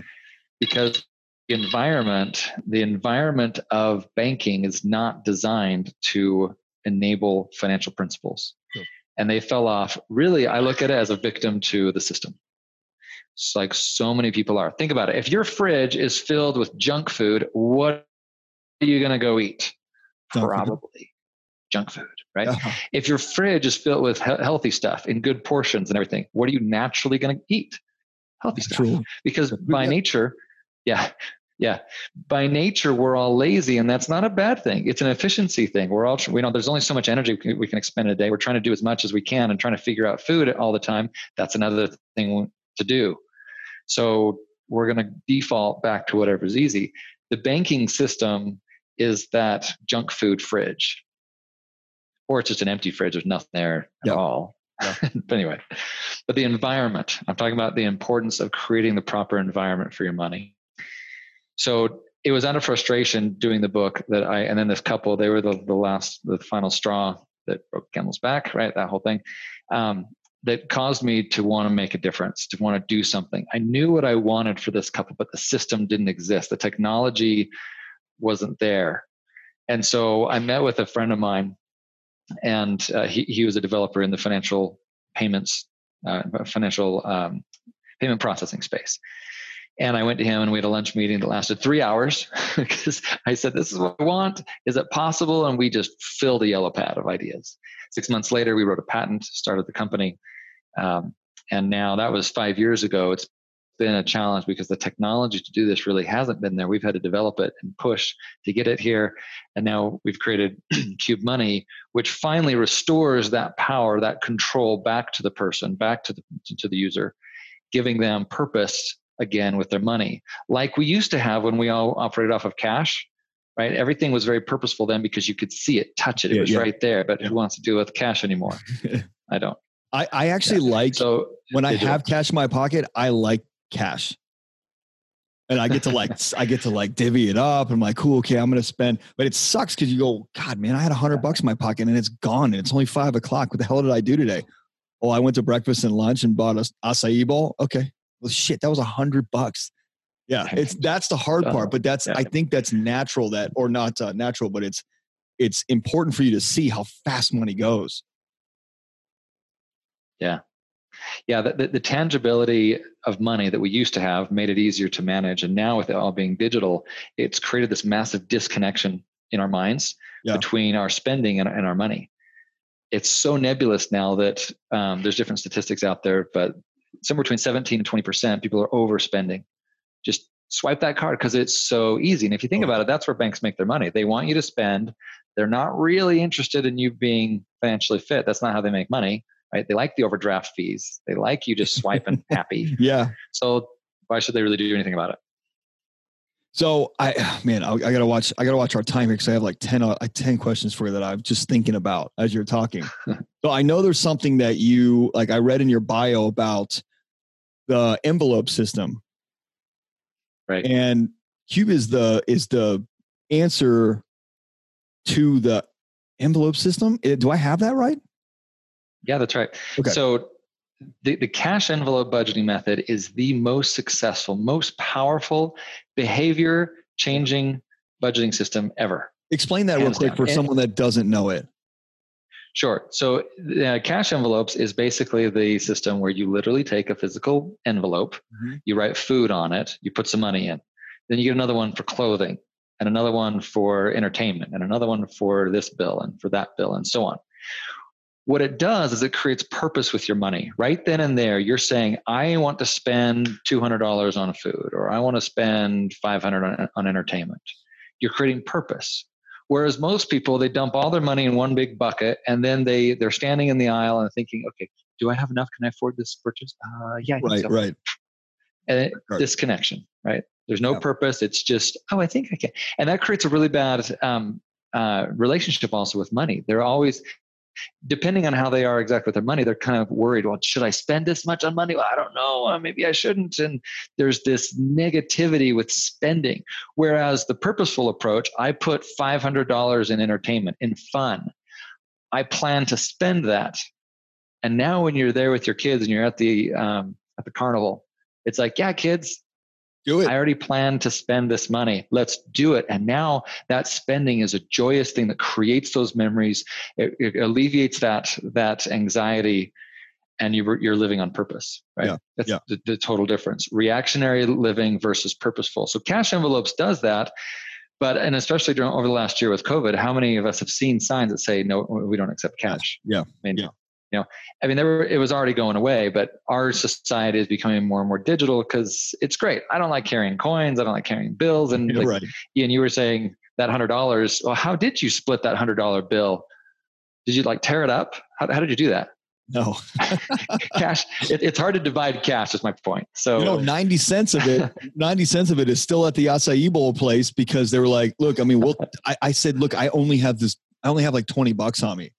Because the environment, the environment of banking is not designed to enable financial principles. And they fell off. Really, I look at it as a victim to the system. It's like so many people are. Think about it. If your fridge is filled with junk food, what are you going to go eat? Junk Probably food. junk food, right? Uh-huh. If your fridge is filled with he- healthy stuff in good portions and everything, what are you naturally going to eat? Healthy stuff. True. Because by yeah. nature, yeah, yeah, by nature we're all lazy, and that's not a bad thing. It's an efficiency thing. We're all we know there's only so much energy we can expend in a day. We're trying to do as much as we can, and trying to figure out food all the time. That's another thing to do. So we're going to default back to whatever's easy. The banking system is that junk food fridge, or it's just an empty fridge. There's nothing there at all. <laughs> But anyway, but the environment. I'm talking about the importance of creating the proper environment for your money. So it was out of frustration doing the book that I, and then this couple, they were the, the last, the final straw that broke Camel's back, right? That whole thing. Um, that caused me to want to make a difference, to want to do something. I knew what I wanted for this couple, but the system didn't exist. The technology wasn't there. And so I met with a friend of mine, and uh, he, he was a developer in the financial payments, uh, financial um, payment processing space. And I went to him and we had a lunch meeting that lasted three hours <laughs> because I said, This is what I want. Is it possible? And we just filled a yellow pad of ideas. Six months later, we wrote a patent, started the company. Um, and now that was five years ago. It's been a challenge because the technology to do this really hasn't been there. We've had to develop it and push to get it here. And now we've created <clears throat> Qube Money, which finally restores that power, that control back to the person, back to the, to the user, giving them purpose again with their money, like we used to have when we all operated off of cash. Right, everything was very purposeful then because you could see it, touch it. It yeah, was yeah. right there. But yeah. who wants to deal with cash anymore? <laughs> I don't. I, I actually like so when I have cash in my pocket. I like cash, and I get to like I get to like divvy it up. I'm like, cool, okay, I'm gonna spend. But it sucks because you go, God, man, I had a hundred bucks in my pocket and it's gone, and it's only five o'clock. What the hell did I do today? Oh, I went to breakfast and lunch and bought a acai bowl. Okay, well, shit, that was a hundred bucks. Yeah, it's that's the hard part, but that's I think that's natural that or not uh, natural, but it's it's important for you to see how fast money goes. Yeah, yeah. The, the, the tangibility of money that we used to have made it easier to manage, and now with it all being digital, it's created this massive disconnection in our minds yeah. between our spending and, and our money it's so nebulous now that um, there's different statistics out there, but somewhere between 17 and 20% people are overspending. Just swipe that card because it's so easy. And if you think oh. about it, that's where banks make their money. They want you to spend. They're not really interested in you being financially fit. That's not how they make money, right? They like the overdraft fees. They like you just swiping <laughs> happy. Yeah. So why should they really do anything about it? So I, man, I, I, gotta watch. I gotta watch our time here because I have like 10, uh, 10 questions for you that I'm just thinking about as you're talking. <laughs> so I know there's something that you like. I read in your bio about the envelope system, right? And Qube is the is the answer to the envelope system. Do I have that right? Yeah, that's right. Okay. So the, the cash envelope budgeting method is the most successful, most powerful behavior changing budgeting system ever. Explain that real quick down. for and, someone that doesn't know it. Sure. So, uh, cash envelopes is basically the system where you literally take a physical envelope, mm-hmm. you write food on it, you put some money in. Then you get another one for clothing, and another one for entertainment, and another one for this bill, and for that bill, and so on. What it does is it creates purpose with your money. Right then and there, you're saying, I want to spend $200 on food, or I want to spend 500 on, on entertainment. You're creating purpose. Whereas most people, they dump all their money in one big bucket and then they, they're standing in the aisle and thinking, okay, do I have enough? Can I afford this purchase? Uh, yeah. right, so. right. And it, disconnection, right? There's no yeah. purpose. It's just, oh, I think I can. And that creates a really bad um, uh, relationship also with money. They're always, depending on how they are exactly with their money, they're kind of worried. Well, should I spend this much on money? Well, I don't know. Uh, maybe I shouldn't. And there's this negativity with spending. Whereas the purposeful approach, I put $500 in entertainment, in fun. I plan to spend that. And now when you're there with your kids and you're at the um, at the carnival, it's like, yeah, kids, do it. I already planned to spend this money. Let's do it. And now that spending is a joyous thing that creates those memories. It, it alleviates that that anxiety, and you, you're living on purpose. Right. Yeah. That's yeah. The, the total difference. Reactionary living versus purposeful. So cash envelopes does that. But and especially during over the last year with COVID, how many of us have seen signs that say no, we don't accept cash? Yeah. I mean, yeah you know i mean there were, it was already going away but our society is becoming more and more digital because it's great i don't like carrying coins i don't like carrying bills and <laughs> like, right. and you were saying that hundred dollars well how did you split that hundred dollar bill did you like tear it up how, how did you do that No. <laughs> <laughs> cash. It, it's hard to divide cash. Is my point. So you know, ninety cents of it, ninety cents of it is still at the acai bowl place because they were like, "Look, I mean, well, I, I said, look, I only have this. I only have like twenty bucks on me."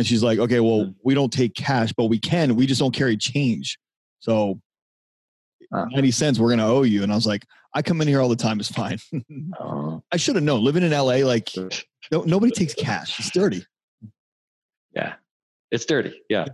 And she's like, "Okay, well, mm-hmm. we don't take cash, but we can. We just don't carry change. So uh, 90 cents we're going to owe you. And I was like, I come in here all the time. It's fine. uh, <laughs> I should have known living in LA, like no, nobody takes cash. It's dirty. Yeah. It's dirty. Yeah.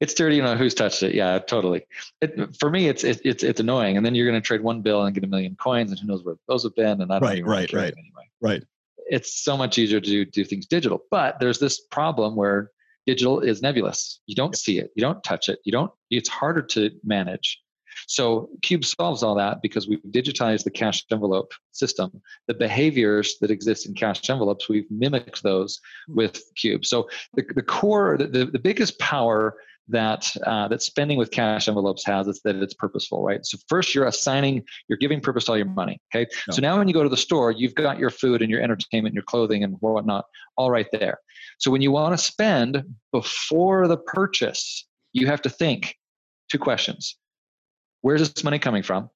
It's dirty. You know, who's touched it. Yeah, totally. It, for me, it's, it, it's, it's annoying. And then you're going to trade one bill and get a million coins and who knows where those have been. And I don't right, right, right. anyway. Right. It's so much easier to do, do things digital, but there's this problem where digital is nebulous. You don't see it. You don't touch it. You don't, it's harder to manage. So Qube solves all that because we've digitized the cash envelope system. The behaviors that exist in cash envelopes, we've mimicked those hmm. with Qube. So the, the core, the, the biggest power that uh, that spending with cash envelopes has is that it's purposeful, right? So first, you're assigning, you're giving purpose to all your money. Okay. No. So now, when you go to the store, you've got your food and your entertainment, and your clothing, and whatnot, all right there. So when you want to spend before the purchase, you have to think two questions: where's this money coming from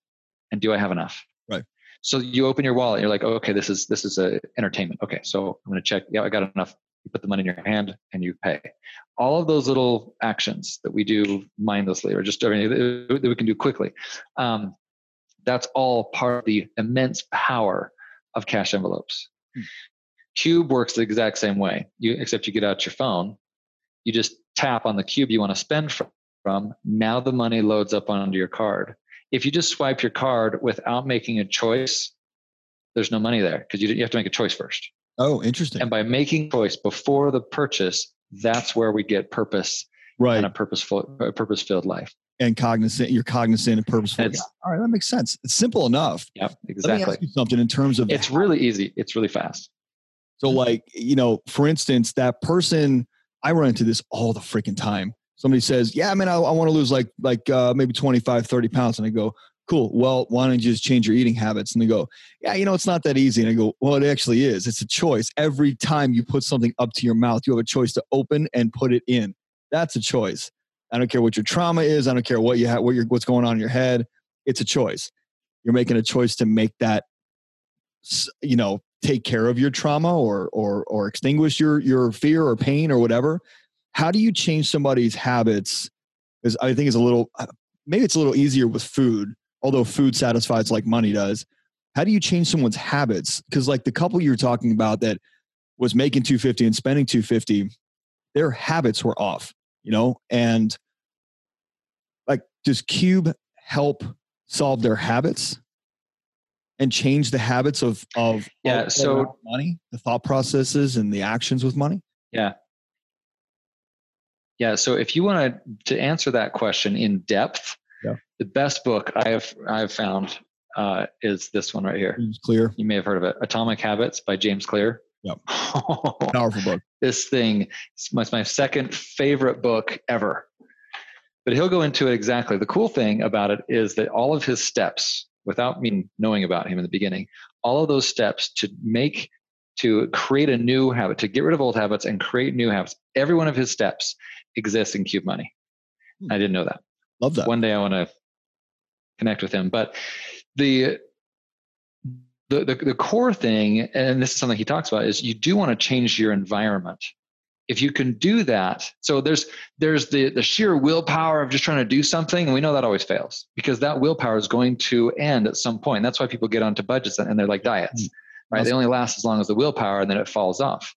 and do i have enough right so you open your wallet you're like oh, okay this is this is a entertainment okay so i'm going to check yeah i got enough you put the money in your hand and you pay all of those little actions that we do mindlessly or just I mean, that we can do quickly um, that's all part of the immense power of cash envelopes hmm. qube works the exact same way you except you get out your phone you just tap on the cube you want to spend from from, now the money loads up onto your card. If you just swipe your card without making a choice, there's no money there because you, you have to make a choice first. Oh, interesting. And by making choice before the purchase, that's where we get purpose right. and a purposeful, a purpose-filled life. And cognizant, you're cognizant and purposeful. Yeah. All right, that makes sense. It's simple enough. Yeah, exactly. Let me ask you something in terms of it's really easy. It's really fast. So, like you know, for instance, that person I run into this all the freaking time somebody says, yeah, I mean, I, I want to lose like, like uh, maybe 25, 30 pounds. And I go, cool. Well, why don't you just change your eating habits? And they go, yeah, you know, it's not that easy. And I go, well, it actually is. It's a choice. Every time you put something up to your mouth, you have a choice to open and put it in. That's a choice. I don't care what your trauma is. I don't care what you have, what you're, what's going on in your head. It's a choice. You're making a choice to make that, you know, take care of your trauma or, or, or extinguish your, your fear or pain or whatever how do you change somebody's habits Is i think is a little uh, maybe it's a little easier with food although food satisfies like money does how do you change someone's habits because like the couple you were talking about that was making 250 and spending 250 their habits were off you know and like does qube help solve their habits and change the habits of of yeah of so money the thought processes and the actions with money yeah yeah. So if you want to to answer that question in depth. The best book I have I have found uh, is this one right here. James Clear. You may have heard of it. Atomic Habits by James Clear. Yep. <laughs> Powerful book. This thing is my second favorite book ever. But he'll go into it exactly. The cool thing about it is that all of his steps, without me knowing about him in the beginning, all of those steps to make to create a new habit, to get rid of old habits and create new habits. Every one of his steps exists in Qube Money. Hmm. I didn't know that. Love that. One day I want to connect with him. But the, the the the core thing, and this is something he talks about, is you do want to change your environment. If you can do that, so there's there's the the sheer willpower of just trying to do something, and we know that always fails because that willpower is going to end at some point. That's why people get onto budgets and they're like diets, mm. right? They only last as long as the willpower, and then it falls off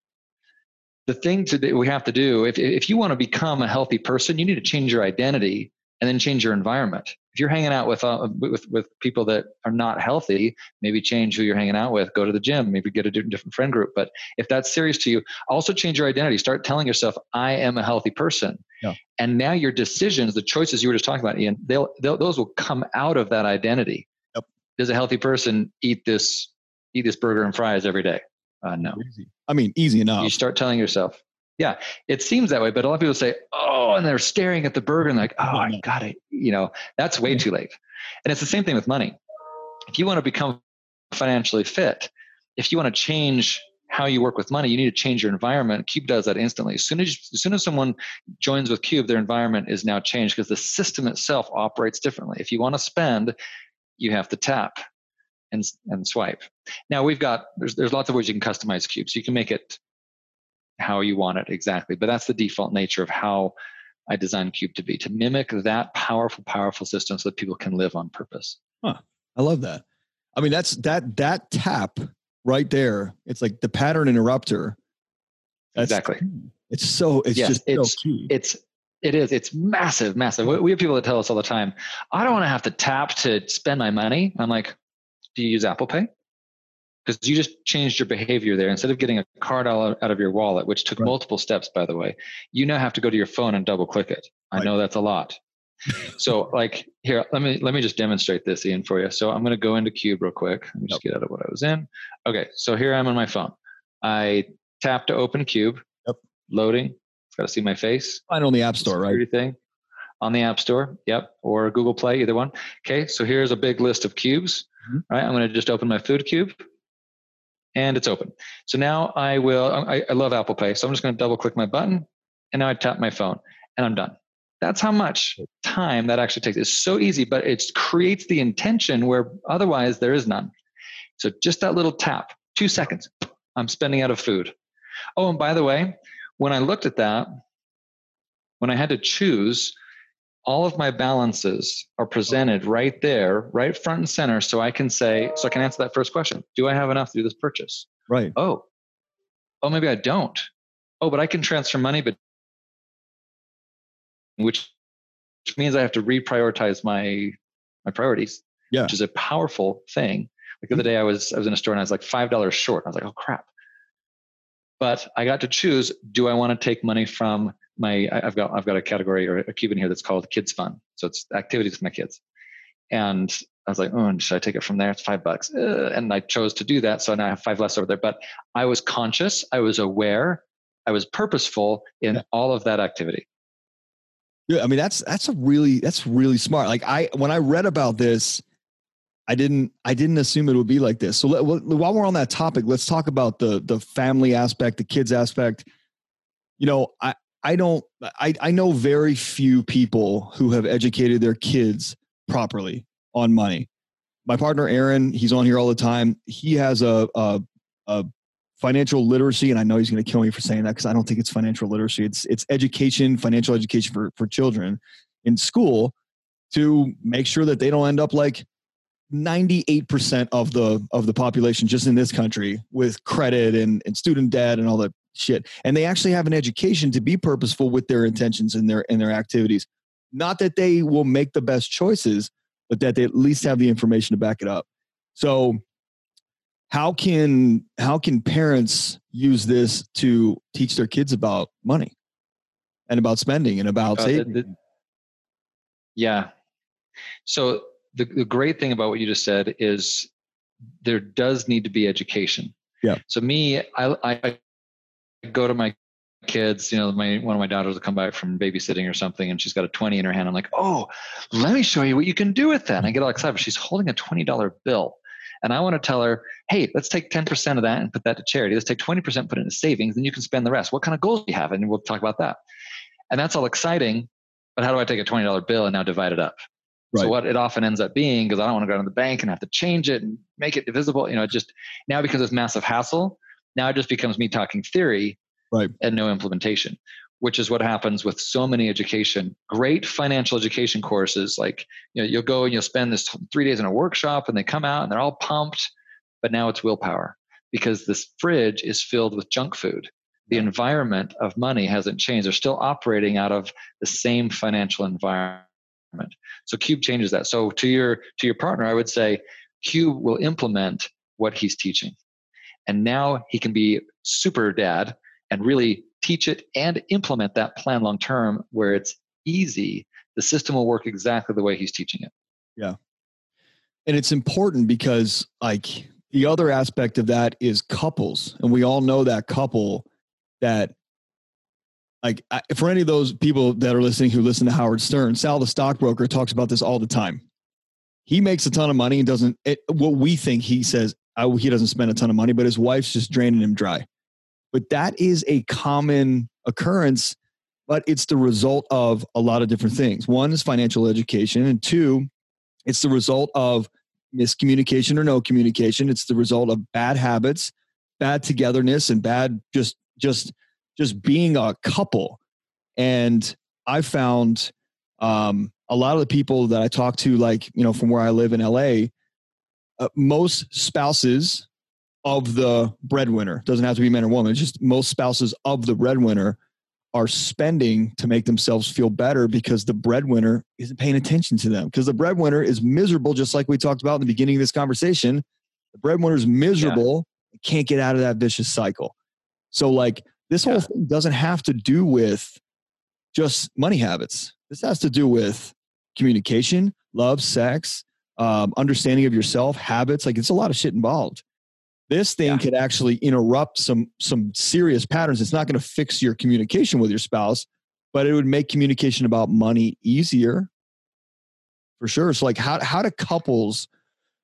the thing to that we have to do if, if you want to become a healthy person you need to change your identity and then change your environment if you're hanging out with, uh, with with people that are not healthy maybe change who you're hanging out with go to the gym maybe get a different friend group but if that's serious to you also change your identity start telling yourself i am a healthy person yeah. and now your decisions the choices you were just talking about ian they'll, they'll those will come out of that identity yep. does a healthy person eat this eat this burger and fries every day uh, no. Easy. I mean, easy enough. You start telling yourself, yeah, it seems that way, but a lot of people say, oh, and they're staring at the burger and like, oh, I got it. You know, that's way too late. And it's the same thing with money. If you want to become financially fit, if you want to change how you work with money, you need to change your environment. Qube does that instantly. As soon as as soon as someone joins with Qube, their environment is now changed because the system itself operates differently. If you want to spend, you have to tap and and swipe. Now we've got there's there's lots of ways you can customize Qube, so you can make it how you want it exactly. But that's the default nature of how I designed Qube to be to mimic that powerful, powerful system so that people can live on purpose. Huh. I love that. I mean, that's that that tap right there. It's like the pattern interrupter. That's, exactly. It's so it's yes, just it's, so key. It's it is. It's massive, massive. We have people that tell us all the time, I don't want to have to tap to spend my money. I'm like, do you use Apple Pay? Because you just changed your behavior there. Instead of getting a card out of your wallet, which took right. multiple steps, by the way, you now have to go to your phone and double click it. I right. know that's a lot <laughs> so like here, let me let me just demonstrate this, Ian, for you. So I'm going to go into Qube real quick. Let me just yep. get out of what I was in. Okay, so here I'm on my phone. I tap to open Qube. Yep. Loading. It's got to see my face. Find on the App Store, right? Everything on the App Store. Yep. Or Google Play, either one. Okay, so here's a big list of cubes. Mm-hmm. Right. I'm going to just open my food cube and it's open. So now I will, I, I love Apple Pay. So I'm just going to double click my button and now I tap my phone and I'm done. That's how much time that actually takes. It's so easy, but it creates the intention where otherwise there is none. So just that little tap, two seconds, I'm spending out of food. Oh, and by the way, when I looked at that, when I had to choose, all of my balances are presented right there, right front and center, so I can say, so I can answer that first question: Do I have enough to do this purchase? Right. Oh, oh, maybe I don't. Oh, but I can transfer money, but which which means I have to reprioritize my my priorities. Yeah. Which is a powerful thing. Like the other mm-hmm. day I was I was in a store and I was like five dollars short. I was like, oh crap. But I got to choose, do I want to take money from my I've got I've got a category or a cube in here that's called kids fun. So it's activities with my kids. And I was like, oh, should I take it from there? It's five bucks. Uh, and I chose to do that. So now I have five less over there. But I was conscious, I was aware, I was purposeful in yeah. all of that activity. Yeah, I mean that's that's a really that's really smart. Like I when I read about this, I didn't I didn't assume it would be like this. So let, while we're on that topic, let's talk about the the family aspect, the kids aspect. You know, I I don't I I know very few people who have educated their kids properly on money. My partner Aaron, he's on here all the time. He has a a, a financial literacy and i know he's going to kill me for saying that because i don't think it's financial literacy it's it's education financial education for for children in school to make sure that they don't end up like 98% of the of the population just in this country with credit and, and student debt and all that shit and they actually have an education to be purposeful with their intentions and their and their activities not that they will make the best choices but that they at least have the information to back it up so how can how can parents use this to teach their kids about money and about spending and about uh, saving? The, the, yeah. So the, the great thing about what you just said is there does need to be education. Yeah. So me, I, I go to my kids, you know, my one of my daughters will come back from babysitting or something and she's got a 20 in her hand. I'm like, oh, let me show you what you can do with that. And I get all excited. She's holding a $20 bill. And I want to tell her, hey, let's take 10% of that and put that to charity. Let's take 20%, put it into savings, and you can spend the rest. What kind of goals do you have? And we'll talk about that. And that's all exciting. But how do I take a $20 bill and now divide it up? Right. So what it often ends up being, because I don't want to go to the bank and have to change it and make it divisible, you know, just now because it's massive hassle, now it just becomes me talking theory right. and no implementation which is what happens with so many education great financial education courses. Like you know you'll go and you'll spend this three days in a workshop and they come out and they're all pumped but now it's willpower because this fridge is filled with junk food. The environment of money hasn't changed. They're still operating out of the same financial environment. So qube changes that. So to your to your partner i would say qube will implement what he's teaching and now he can be super dad and really teach it and implement that plan long term where it's easy, the system will work exactly the way he's teaching it. Yeah. And it's important because, like, the other aspect of that is couples. And we all know that couple that, like, for any of those people that are listening who listen to Howard Stern, Sal, the stockbroker, talks about this all the time. He makes a ton of money and doesn't, it, what we think he says, I, he doesn't spend a ton of money, but his wife's just draining him dry. But that is a common occurrence, but it's the result of a lot of different things. One is financial education, and two, it's the result of miscommunication or no communication. It's the result of bad habits, bad togetherness, and bad just just just being a couple. And I found um, a lot of the people that I talk to, like you know, from where I live in LA, uh, most spouses of the breadwinner doesn't have to be man or woman. It's just most spouses of the breadwinner are spending to make themselves feel better because the breadwinner isn't paying attention to them because the breadwinner is miserable just like we talked about in the beginning of this conversation the breadwinner is miserable yeah. can't get out of that vicious cycle so like this yeah. whole thing doesn't have to do with just money habits this has to do with communication love sex um, understanding of yourself habits like it's a lot of shit involved this thing yeah. could actually interrupt some some serious patterns. It's not going to fix your communication with your spouse, but it would make communication about money easier for sure. So like how how do couples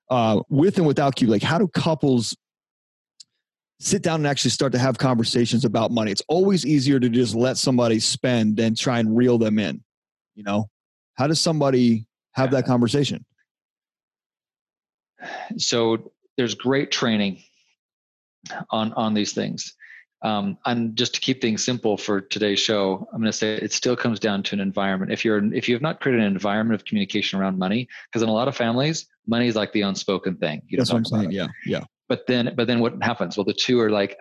uh, with and without Qube, like how do couples sit down and actually start to have conversations about money? It's always easier to just let somebody spend than try and reel them in. You know, how does somebody have that conversation? So there's great training on on these things. Um, and just to keep things simple for today's show, I'm going to say it still comes down to an environment. If you're if you have not created an environment of communication around money, because in a lot of families, money is like the unspoken thing. You That's what I'm saying. It. Yeah, yeah. But then, but then what happens? Well, the two are like,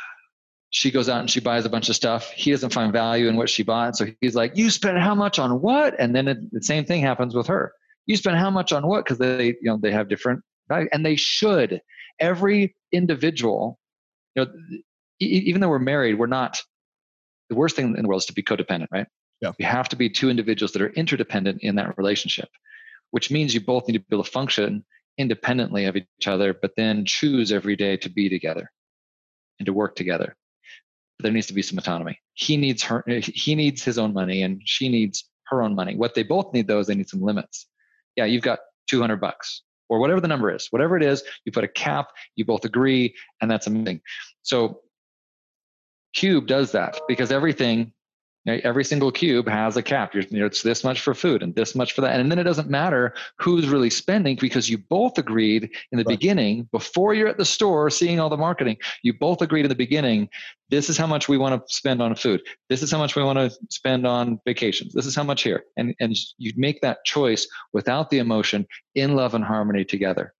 <sighs> she goes out and she buys a bunch of stuff. He doesn't find value in what she bought, so he's like, "You spent how much on what?" And then it, the same thing happens with her. You spend how much on what? Because they, you know, they have different value, and they should every individual, you know, even though we're married, we're not. The worst thing in the world is to be codependent, right? Yeah. We have to be two individuals that are interdependent in that relationship, which means you both need to be able to function independently of each other, but then choose every day to be together and to work together. There needs to be some autonomy. He needs her. He needs his own money, and she needs her own money. What they both need, though, is they need some limits. Yeah, you've got 200 bucks or whatever the number is, whatever it is, you put a cap, you both agree, and that's amazing. So Qube does that because everything Every single cube has a cap. You're, you know, it's this much for food and this much for that. And then it doesn't matter who's really spending because you both agreed in the right. beginning, before you're at the store seeing all the marketing, you both agreed in the beginning, this is how much we want to spend on food. This is how much we want to spend on vacations. This is how much here. And, and you make that choice without the emotion in love and harmony together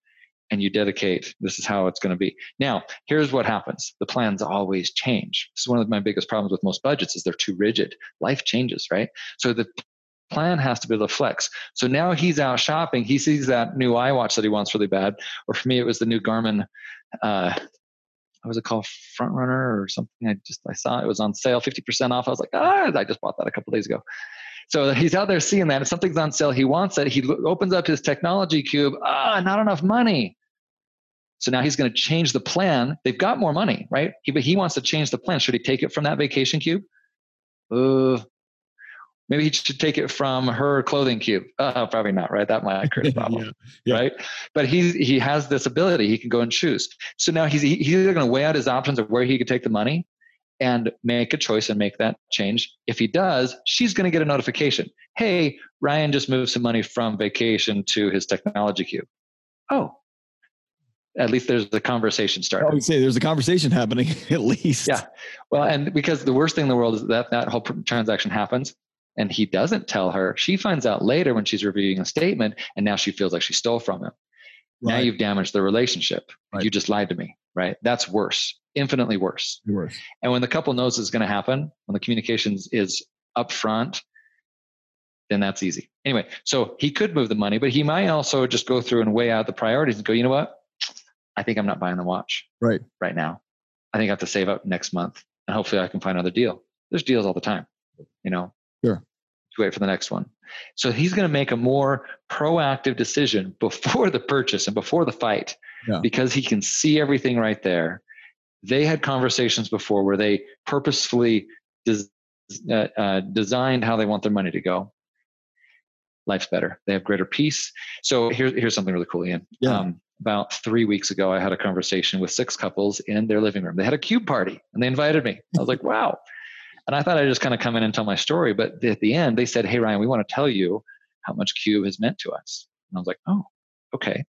and you dedicate this is how it's going to be. Now here's what happens. The plans always change. This is one of my biggest problems with most budgets is they're too rigid. Life changes right? So the plan has to be able to flex. So now he's out shopping. He sees that new iwatch that he wants really bad or for me it was the new garmin uh what was it called? Front runner or something? I just i saw it was on sale 50% off. I was like ah i just bought that a couple days ago so he's out there seeing that. If something's on sale, he wants it. He opens up his technology cube. Ah, not enough money. So now he's going to change the plan. They've got more money, right? He, but he wants to change the plan. Should he take it from that vacation cube? Uh, maybe he should take it from her clothing cube. Uh, probably not, right? That might create a <laughs> problem, yeah, yeah. right? But he he has this ability. He can go and choose. So now he's he's either going to weigh out his options of where he could take the money, and make a choice and make that change. If he does, she's going to get a notification. Hey, Ryan just moved some money from vacation to his technology cube. Oh, at least there's a conversation started. I would say there's a conversation happening <laughs> at least. Yeah. Well, and because the worst thing in the world is that that whole transaction happens and he doesn't tell her. She finds out later when she's reviewing a statement and now she feels like she stole from him. Right. Now you've damaged the relationship. Right. You just lied to me, right? That's worse, infinitely worse. Worse. And when the couple knows it's going to happen, when the communications is upfront, then that's easy. Anyway, so he could move the money, but he might also just go through and weigh out the priorities and go, you know what? I think I'm not buying the watch right right now. I think I have to save up next month, and hopefully I can find another deal. There's deals all the time, you know. Sure. To wait for the next one. So he's going to make a more proactive decision before the purchase and before the fight, yeah. because he can see everything right there. They had conversations before where they purposefully des- uh, uh, designed how they want their money to go. Life's better. They have greater peace. So here's here's something really cool, Ian. Yeah. Um, about three weeks ago, I had a conversation with six couples in their living room. They had a cube party and they invited me. I was like, <laughs> wow. And I thought I'd just kind of come in and tell my story. But at the end, they said, hey, Ryan, we want to tell you how much qube has meant to us. And I was like, oh, okay.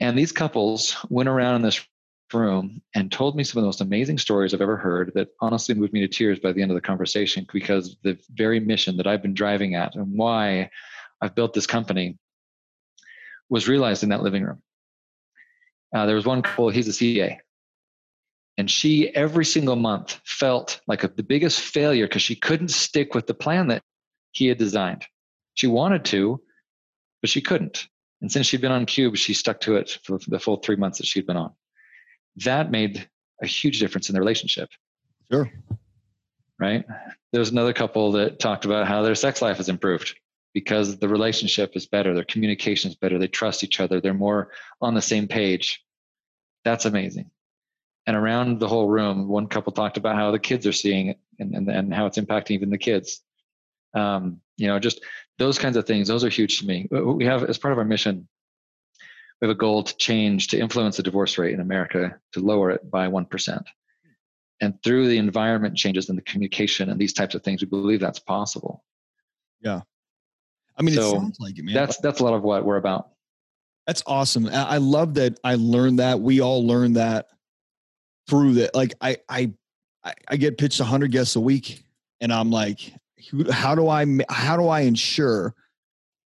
And these couples went around in this room and told me some of the most amazing stories I've ever heard that honestly moved me to tears by the end of the conversation because the very mission that I've been driving at and why I've built this company was realized in that living room. Uh, there was one couple, he's a CA. And she, every single month, felt like a, the biggest failure because she couldn't stick with the plan that he had designed. She wanted to, but she couldn't. And since she'd been on Qube, she stuck to it for the full three months that she'd been on. That made a huge difference in the relationship. Sure. Right? There was another couple that talked about how their sex life has improved because the relationship is better, their communication is better, they trust each other, they're more on the same page. That's amazing. And around the whole room, one couple talked about how the kids are seeing it and, and, and how it's impacting even the kids. Um, you know, just those kinds of things, those are huge to me. Uh, we have, as part of our mission, we have a goal to change, to influence the divorce rate in America, to lower it by 1%. And through the environment changes and the communication and these types of things, we believe that's possible. Yeah. I mean, so it sounds like it, man. That's that's a lot of what we're about. That's awesome. I love that I learned that. We all learned that through that. Like I I I get pitched hundred guests a week, and I'm like, how do I how do I ensure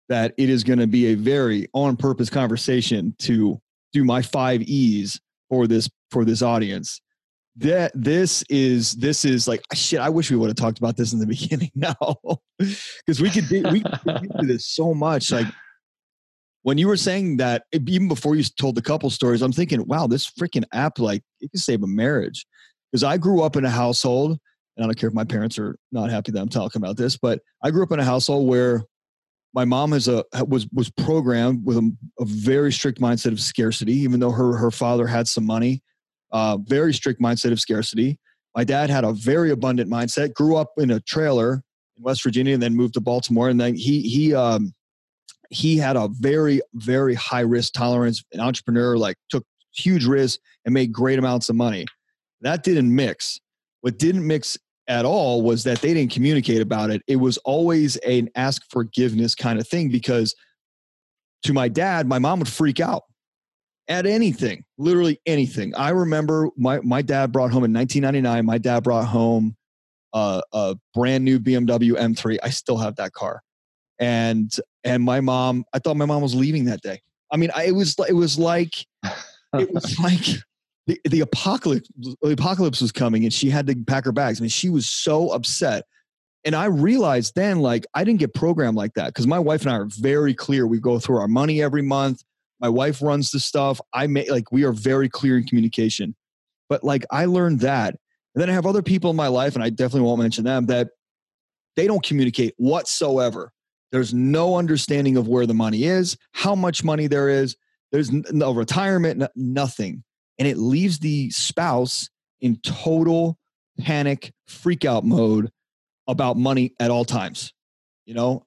that it is going to be a very on purpose conversation to do my five E's for this for this audience? that this is this is like ah, shit. I wish we would have talked about this in the <laughs> beginning now, because we could do, we could do this so much. Like when you were saying that, even before you told the couple stories, I'm thinking, wow, this freaking app like it can save a marriage. Because I grew up in a household, and I don't care if my parents are not happy that I'm talking about this, but I grew up in a household where my mom has a was was programmed with a, a very strict mindset of scarcity, even though her her father had some money uh, very strict mindset of scarcity. My dad had a very abundant mindset. Grew up in a trailer in West Virginia, and then moved to Baltimore. And then he he um, he had a very very high risk tolerance. An entrepreneur, like took huge risks and made great amounts of money. That didn't mix. What didn't mix at all was that they didn't communicate about it. It was always an ask forgiveness kind of thing because to my dad, my mom would freak out at anything, literally anything. I remember my, my dad brought home in 1999, my dad brought home a, a brand new BMW M3. I still have that car. And, and my mom, I thought my mom was leaving that day. I mean, I, it was, it was like, it was <laughs> like the, the apocalypse, the apocalypse was coming and she had to pack her bags. I mean, she was so upset. And I realized then, like, I didn't get programmed like that because my wife and I are very clear. We go through our money every month my wife runs the stuff. I make like we are very clear in communication. But like I learned that. And then I have other people in my life, and I definitely won't mention them, that they don't communicate whatsoever. There's no understanding of where the money is, how much money there is. There's no retirement, nothing. And it leaves the spouse in total panic, freak out mode about money at all times, you know?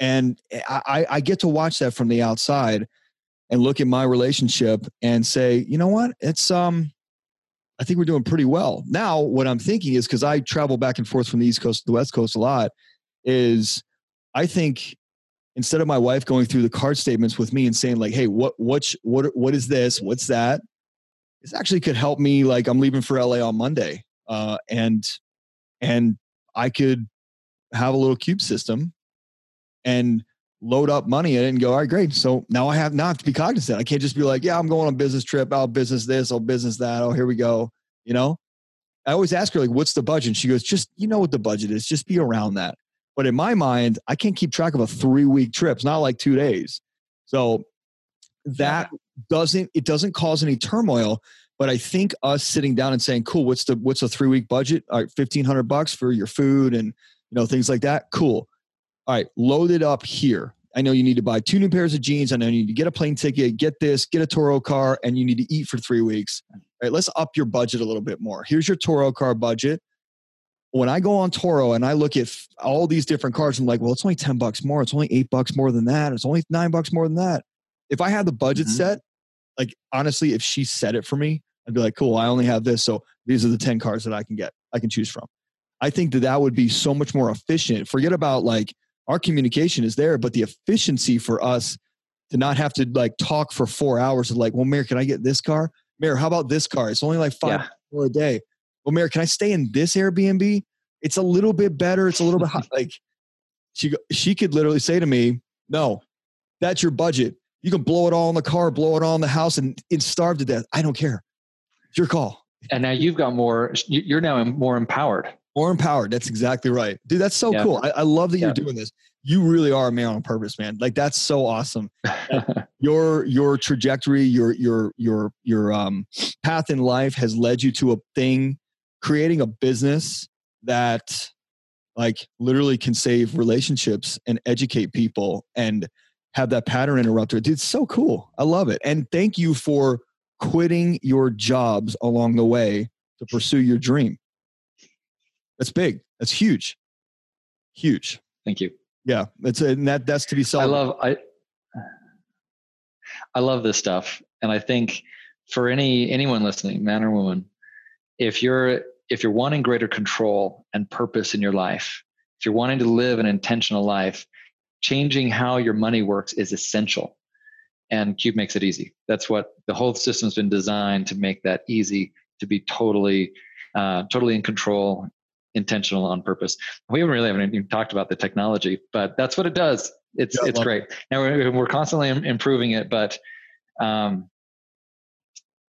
And I, I get to watch that from the outside and look at my relationship and say, you know what? It's um I think we're doing pretty well. Now, what I'm thinking is because I travel back and forth from the East Coast to the West Coast a lot, is I think instead of my wife going through the card statements with me and saying like, "Hey, what what what what is this? What's that?" This actually could help me. Like, I'm leaving for LA on Monday, uh, and and I could have a little cube system and load up money in it and go, all right, great. So now I have not to be cognizant. I can't just be like, yeah, I'm going on a business trip. I'll business this, I'll business that. Oh, here we go. You know, I always ask her, like, what's the budget? And she goes, just, you know what the budget is, just be around that. But in my mind, I can't keep track of a three week trip. It's not like two days. So that doesn't, it doesn't cause any turmoil. But I think us sitting down and saying, cool, what's the, what's a three week budget? All right, 1500 bucks for your food and, you know, things like that. Cool all right, load it up here. I know you need to buy two new pairs of jeans. I know you need to get a plane ticket, get this, get a Turo car, and you need to eat for three weeks. All right, let's up your budget a little bit more. Here's your Turo car budget. When I go on Turo and I look at all these different cars, I'm like, well, it's only 10 bucks more. It's only eight bucks more than that. It's only nine bucks more than that. If I had the budget mm-hmm. set like honestly, if she said it for me, I'd be like, cool, I only have this. So these are the 10 cars that I can get, I can choose from. I think that that would be so much more efficient. Forget about like our communication is there, but the efficiency for us to not have to like talk for four hours of like, well, Mayor, can I get this car? Mayor, how about this car? It's only like five yeah. more a day. Well, Mayor, can I stay in this Airbnb? It's a little bit better. It's a little bit hot. <laughs> like she she could literally say to me, no, that's your budget. You can blow it all in the car, blow it all in the house, and, and starve to death. I don't care. It's your call. And now you've got more. You're now more empowered. More empowered. That's exactly right, dude. That's so yeah. cool. I, I, love that yeah. you're doing this. You really are a man on purpose, man. Like that's so awesome. <laughs> your your trajectory, your your your your um path in life has led you to a thing, creating a business that like literally can save relationships and educate people and have that pattern interrupter. Dude, it's so cool. I love it. And thank you for quitting your jobs along the way to pursue your dream. That's big. That's huge. Huge. Thank you. Yeah, it's a, and that that's to be celebrated. I love I I love this stuff, and I think for any anyone listening, man or woman, if you're if you're wanting greater control and purpose in your life, if you're wanting to live an intentional life, changing how your money works is essential. And Qube makes it easy. That's what the whole system's been designed to make that easy to be totally, uh, totally in control, intentional on purpose. We haven't really haven't even talked about the technology, but that's what it does. It's yeah, it's great. It. Now we're, we're constantly improving it, but um,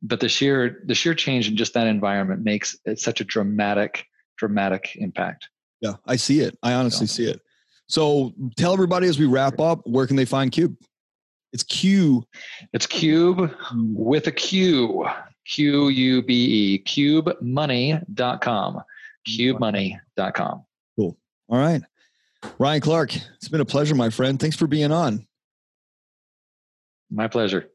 but the sheer the sheer change in just that environment makes it such a dramatic dramatic impact yeah i see it i honestly see it so tell everybody as we wrap up where can they find qube? It's q. It's cube with a q. Q-u-b-e qubemoney.com qubemoney.com cool. All right. Ryan clark it's been a pleasure my friend. Thanks for being on. My pleasure.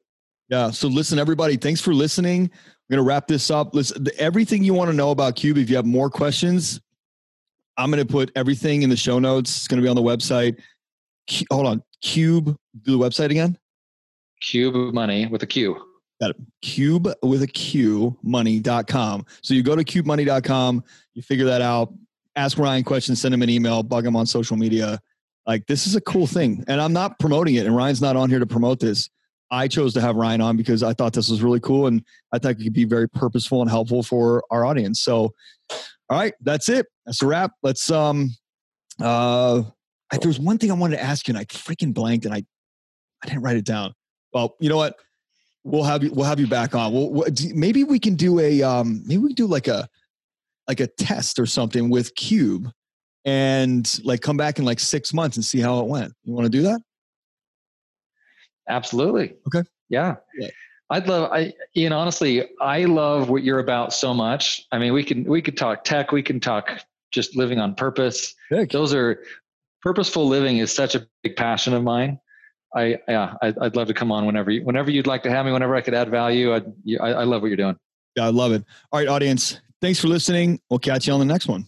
Yeah. So listen, everybody, thanks for listening. I'm going to wrap this up. Listen, everything you want to know about Cube, if you have more questions, I'm going to put everything in the show notes. It's going to be on the website. hold on. Qube, do the website again. Cube money with a Q. Got it. Cube with a Q money.com. So you go to qubemoney.com, you figure that out, ask Ryan questions, send him an email, bug him on social media. Like this is a cool thing. And I'm not promoting it, and Ryan's not on here to promote this. I chose to have Ryan on because I thought this was really cool and I thought it could be very purposeful and helpful for our audience. So, all right, that's it. That's a wrap. Let's um uh there was one thing I wanted to ask you and I freaking blanked and I I didn't write it down. Well, you know what? We'll have you we'll have you back on. We'll, we'll maybe we can do a um maybe we can do like a like a test or something with Qube and like come back in like 6 months and see how it went. You want to do that? Absolutely. Okay. Yeah. yeah. I'd love I Ian honestly I love what you're about so much. I mean we can we could talk tech, we can talk just living on purpose. Heck. Those are purposeful living is such a big passion of mine. I yeah, I, would love to come on whenever you, whenever you'd like to have me, whenever I could add value. I, I I love what you're doing. Yeah, I love it. All right, audience, thanks for listening. We'll catch you on the next one.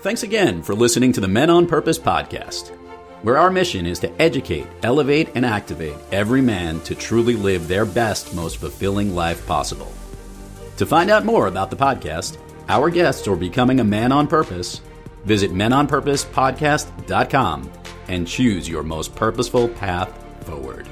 Thanks again for listening to the Men on Purpose podcast, where our mission is to educate, elevate, and activate every man to truly live their best, most fulfilling life possible. To find out more about the podcast, our guests, or becoming a man on purpose, visit menonpurposepodcast.com and choose your most purposeful path forward.